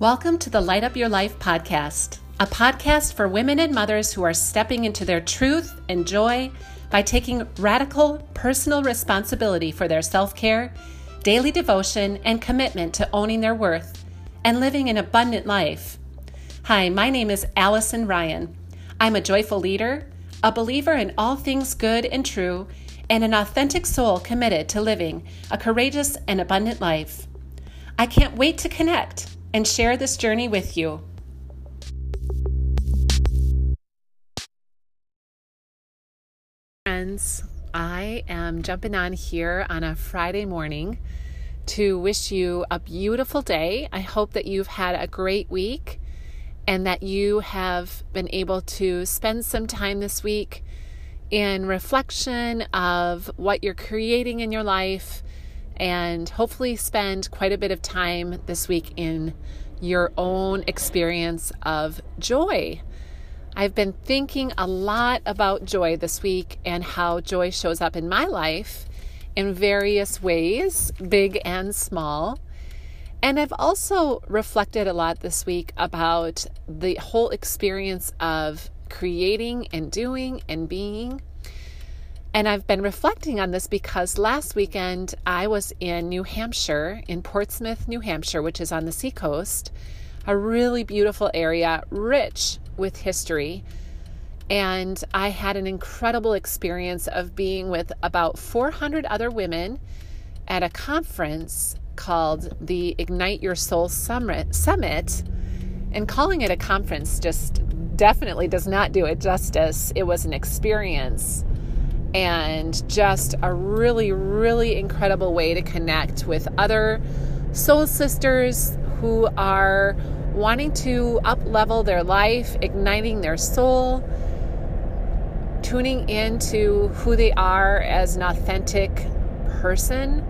Welcome to the Light Up Your Life podcast, a podcast for women and mothers who are stepping into their truth and joy by taking radical personal responsibility for their self care, daily devotion, and commitment to owning their worth and living an abundant life. Hi, my name is Alison Ryan. I'm a joyful leader, a believer in all things good and true, and an authentic soul committed to living a courageous and abundant life. I can't wait to connect and share this journey with you. Friends, I am jumping on here on a Friday morning to wish you a beautiful day. I hope that you've had a great week and that you have been able to spend some time this week in reflection of what you're creating in your life and hopefully spend quite a bit of time this week in your own experience of joy. I've been thinking a lot about joy this week and how joy shows up in my life in various ways, big and small. And I've also reflected a lot this week about the whole experience of creating and doing and being and I've been reflecting on this because last weekend I was in New Hampshire, in Portsmouth, New Hampshire, which is on the seacoast, a really beautiful area, rich with history. And I had an incredible experience of being with about 400 other women at a conference called the Ignite Your Soul Summit. Summit. And calling it a conference just definitely does not do it justice. It was an experience and just a really, really incredible way to connect with other soul sisters who are wanting to up level their life, igniting their soul, tuning into who they are as an authentic person,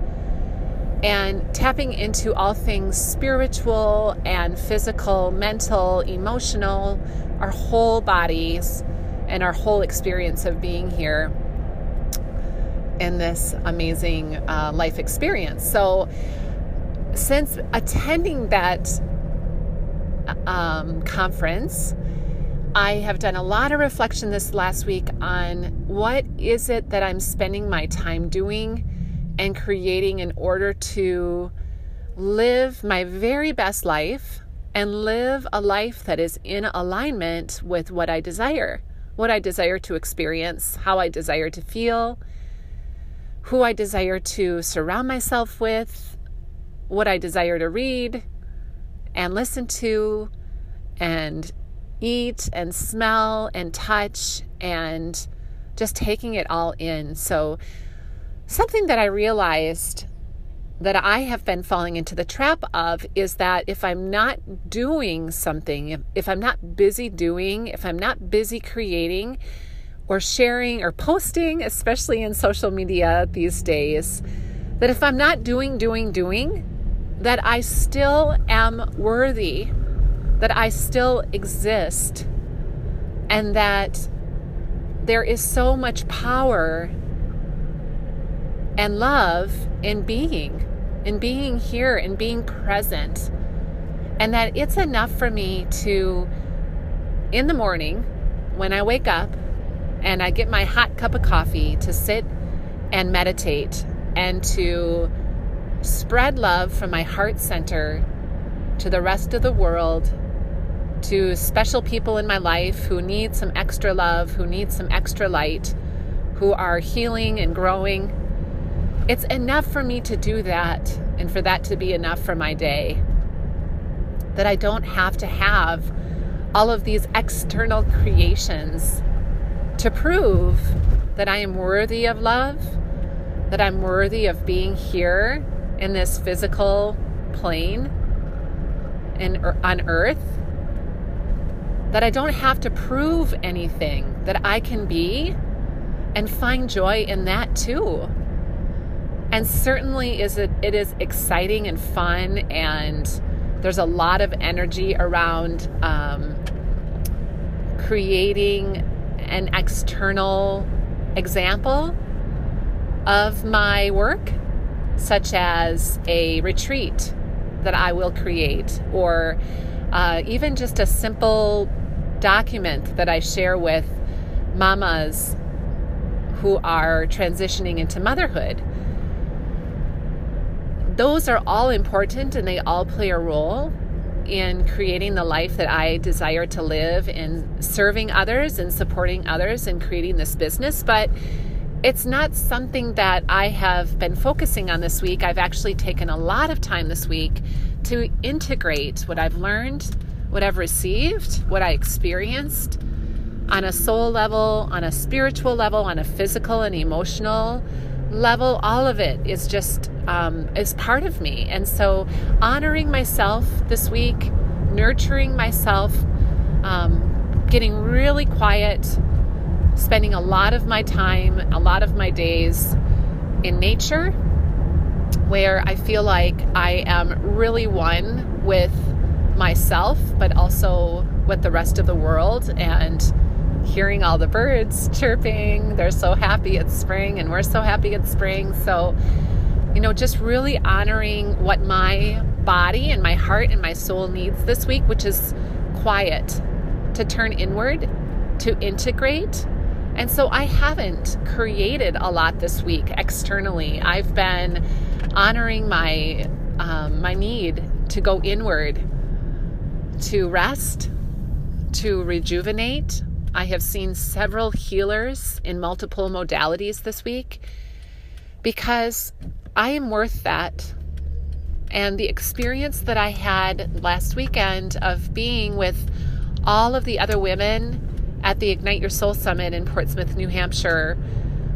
and tapping into all things spiritual and physical, mental, emotional, our whole bodies, and our whole experience of being here in this amazing uh, life experience. So, since attending that um, conference, I have done a lot of reflection this last week on what is it that I'm spending my time doing and creating in order to live my very best life and live a life that is in alignment with what I desire, what I desire to experience, how I desire to feel, who I desire to surround myself with, what I desire to read and listen to, and eat and smell and touch, and just taking it all in. So, something that I realized that I have been falling into the trap of is that if I'm not doing something, if, I'm not busy doing, if I'm not busy creating, or sharing or posting, especially in social media these days, that if I'm not doing, doing, doing, that I still am worthy, that I still exist, and that there is so much power and love in being, in being here, in being present. And that it's enough for me to, in the morning, when I wake up, and I get my hot cup of coffee to sit and meditate and to spread love from my heart center to the rest of the world, to special people in my life who need some extra love, who need some extra light, who are healing and growing. It's enough for me to do that and for that to be enough for my day. That I don't have to have all of these external creations to prove that I am worthy of love, that I'm worthy of being here in this physical plane and on earth, that I don't have to prove anything, that I can be and find joy in that too. And certainly is it, it is exciting and fun and there's a lot of energy around um, creating an external example of my work, such as a retreat that I will create, or uh, even just a simple document that I share with mamas who are transitioning into motherhood. Those are all important and they all play a role in creating the life that I desire to live in serving others and supporting others and creating this business. But it's not something that I have been focusing on this week. I've actually taken a lot of time this week to integrate what I've learned, what I've received, what I experienced on a soul level, on a spiritual level, on a physical and emotional level. Level, all of it is just um, is part of me, and so honoring myself this week, nurturing myself, um, getting really quiet, spending a lot of my time, a lot of my days in nature, where I feel like I am really one with myself, but also with the rest of the world. And hearing all the birds chirping. They're so happy it's spring, and we're so happy it's spring. So, you know, just really honoring what my body and my heart and my soul needs this week, which is quiet, to turn inward, to integrate. And so I haven't created a lot this week externally. I've been honoring my um, my need to go inward, to rest, to rejuvenate, I have seen several healers in multiple modalities this week because I am worth that. And the experience that I had last weekend of being with all of the other women at the Ignite Your Soul Summit in Portsmouth, New Hampshire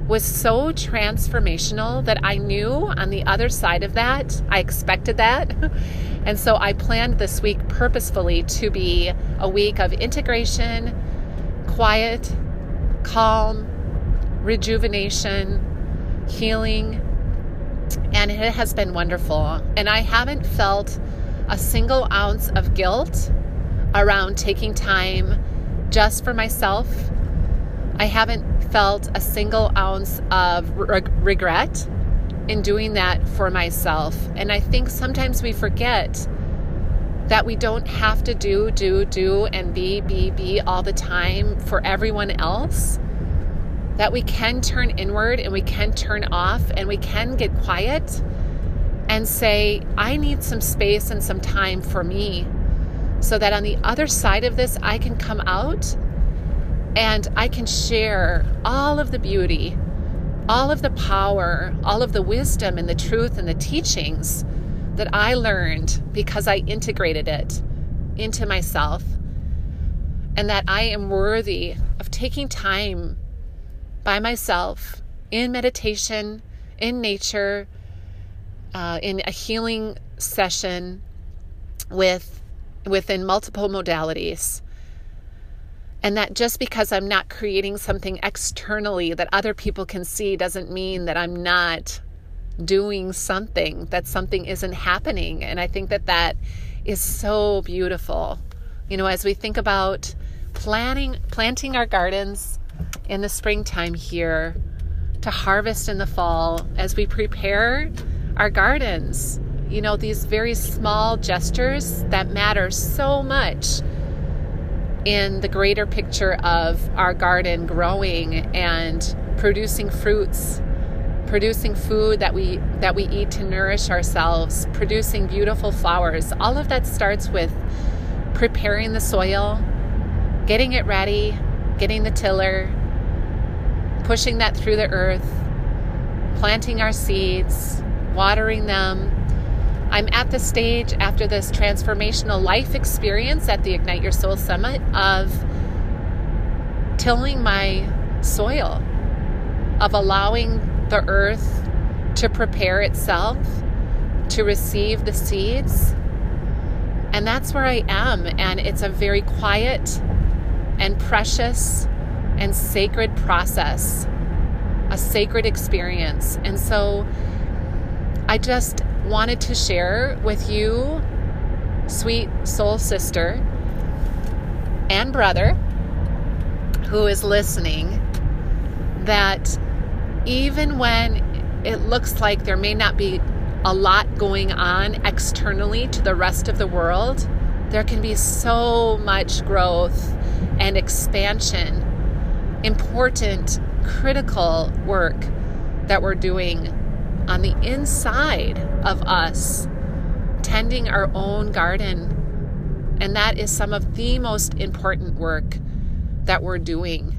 was so transformational that I knew on the other side of that, I expected that. and so I planned this week purposefully to be a week of integration quiet, calm, rejuvenation, healing, and it has been wonderful. And I haven't felt a single ounce of guilt around taking time just for myself. I haven't felt a single ounce of re- regret in doing that for myself. And I think sometimes we forget that we don't have to do, do, do, and be, be, be all the time for everyone else. That we can turn inward and we can turn off and we can get quiet and say, I need some space and some time for me so that on the other side of this, I can come out and I can share all of the beauty, all of the power, all of the wisdom and the truth and the teachings that I learned because I integrated it into myself, and that I am worthy of taking time by myself in meditation, in nature, uh, in a healing session with within multiple modalities. And that just because I'm not creating something externally that other people can see doesn't mean that I'm not doing something, that something isn't happening. And I think that that is so beautiful. You know, as we think about planting planting our gardens in the springtime here to harvest in the fall as we prepare our gardens. You know, these very small gestures that matter so much in the greater picture of our garden growing and producing fruits producing food that we that we eat to nourish ourselves, producing beautiful flowers. All of that starts with preparing the soil, getting it ready, getting the tiller, pushing that through the earth, planting our seeds, watering them. I'm at the stage after this transformational life experience at the Ignite Your Soul Summit of tilling my soil, of allowing the earth to prepare itself to receive the seeds. And that's where I am. And it's a very quiet and precious and sacred process, a sacred experience. And so I just wanted to share with you, sweet soul sister and brother who is listening, that even when it looks like there may not be a lot going on externally to the rest of the world, there can be so much growth and expansion, important, critical work that we're doing on the inside of us, tending our own garden. And that is some of the most important work that we're doing,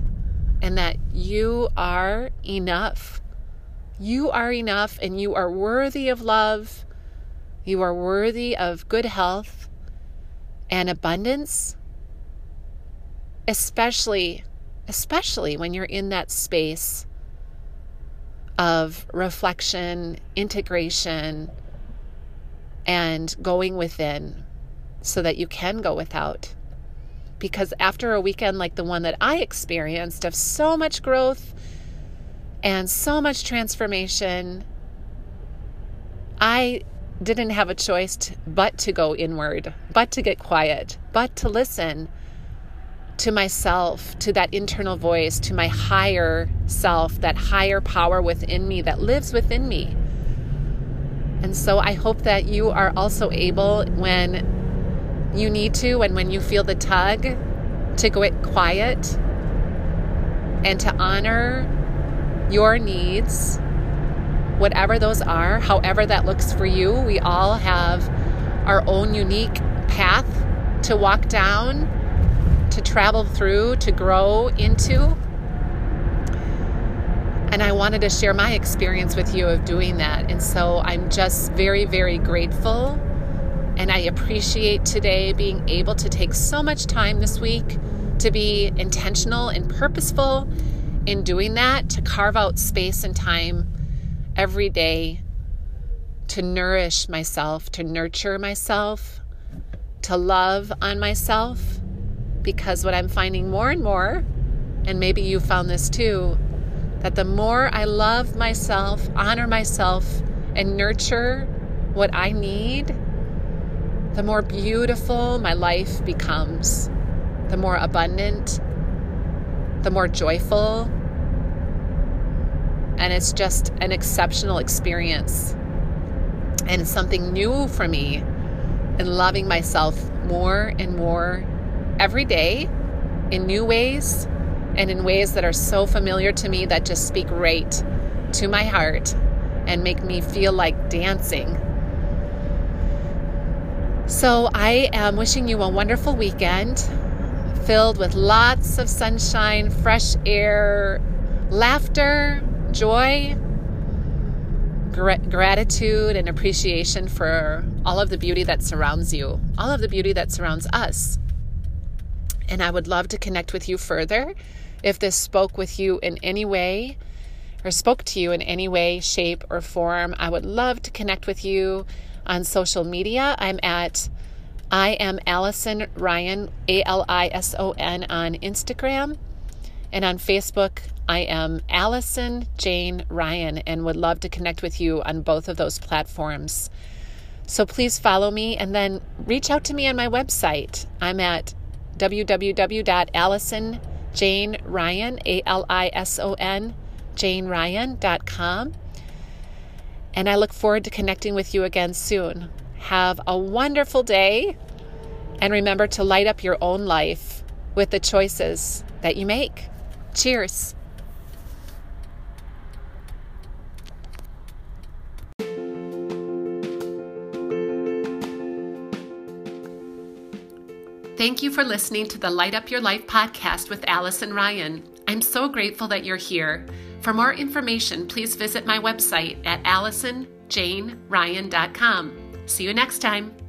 and that you are enough. You are enough, and you are worthy of love. You are worthy of good health and abundance, especially, especially when you're in that space of reflection, integration, and going within so that you can go without. Because after a weekend like the one that I experienced of so much growth and so much transformation, I didn't have a choice but to go inward, but to get quiet, but to listen to myself, to that internal voice, to my higher self, that higher power within me that lives within me. And so I hope that you are also able when you need to and when you feel the tug to go it quiet and to honor your needs, whatever those are, however that looks for you. We all have our own unique path to walk down to travel through, to grow into. And I wanted to share my experience with you of doing that. And so I'm just very, very grateful. And I appreciate today being able to take so much time this week to be intentional and purposeful in doing that, to carve out space and time every day to nourish myself, to nurture myself, to love on myself. Because what I'm finding more and more, and maybe you found this too, that the more I love myself, honor myself, and nurture what I need, the more beautiful my life becomes, the more abundant, the more joyful. And it's just an exceptional experience. And something new for me in loving myself more and more every day in new ways and in ways that are so familiar to me that just speak right to my heart and make me feel like dancing. So, I am wishing you a wonderful weekend filled with lots of sunshine, fresh air, laughter, joy, gr- gratitude, and appreciation for all of the beauty that surrounds you, all of the beauty that surrounds us. And I would love to connect with you further. If this spoke with you in any way or spoke to you in any way, shape, or form, I would love to connect with you on social media. I'm at I am Alison Ryan, A L I S O N, on Instagram. And on Facebook, I am Alison Jane Ryan and would love to connect with you on both of those platforms. So please follow me and then reach out to me on my website. I'm at www.alisonjaneryan, A L I S O N, janeryan.com. And I look forward to connecting with you again soon. Have a wonderful day. And remember to light up your own life with the choices that you make. Cheers. Thank you for listening to the Light Up Your Life podcast with Alison Ryan. I'm so grateful that you're here. For more information, please visit my website at AlisonJaneRyan.com. See you next time.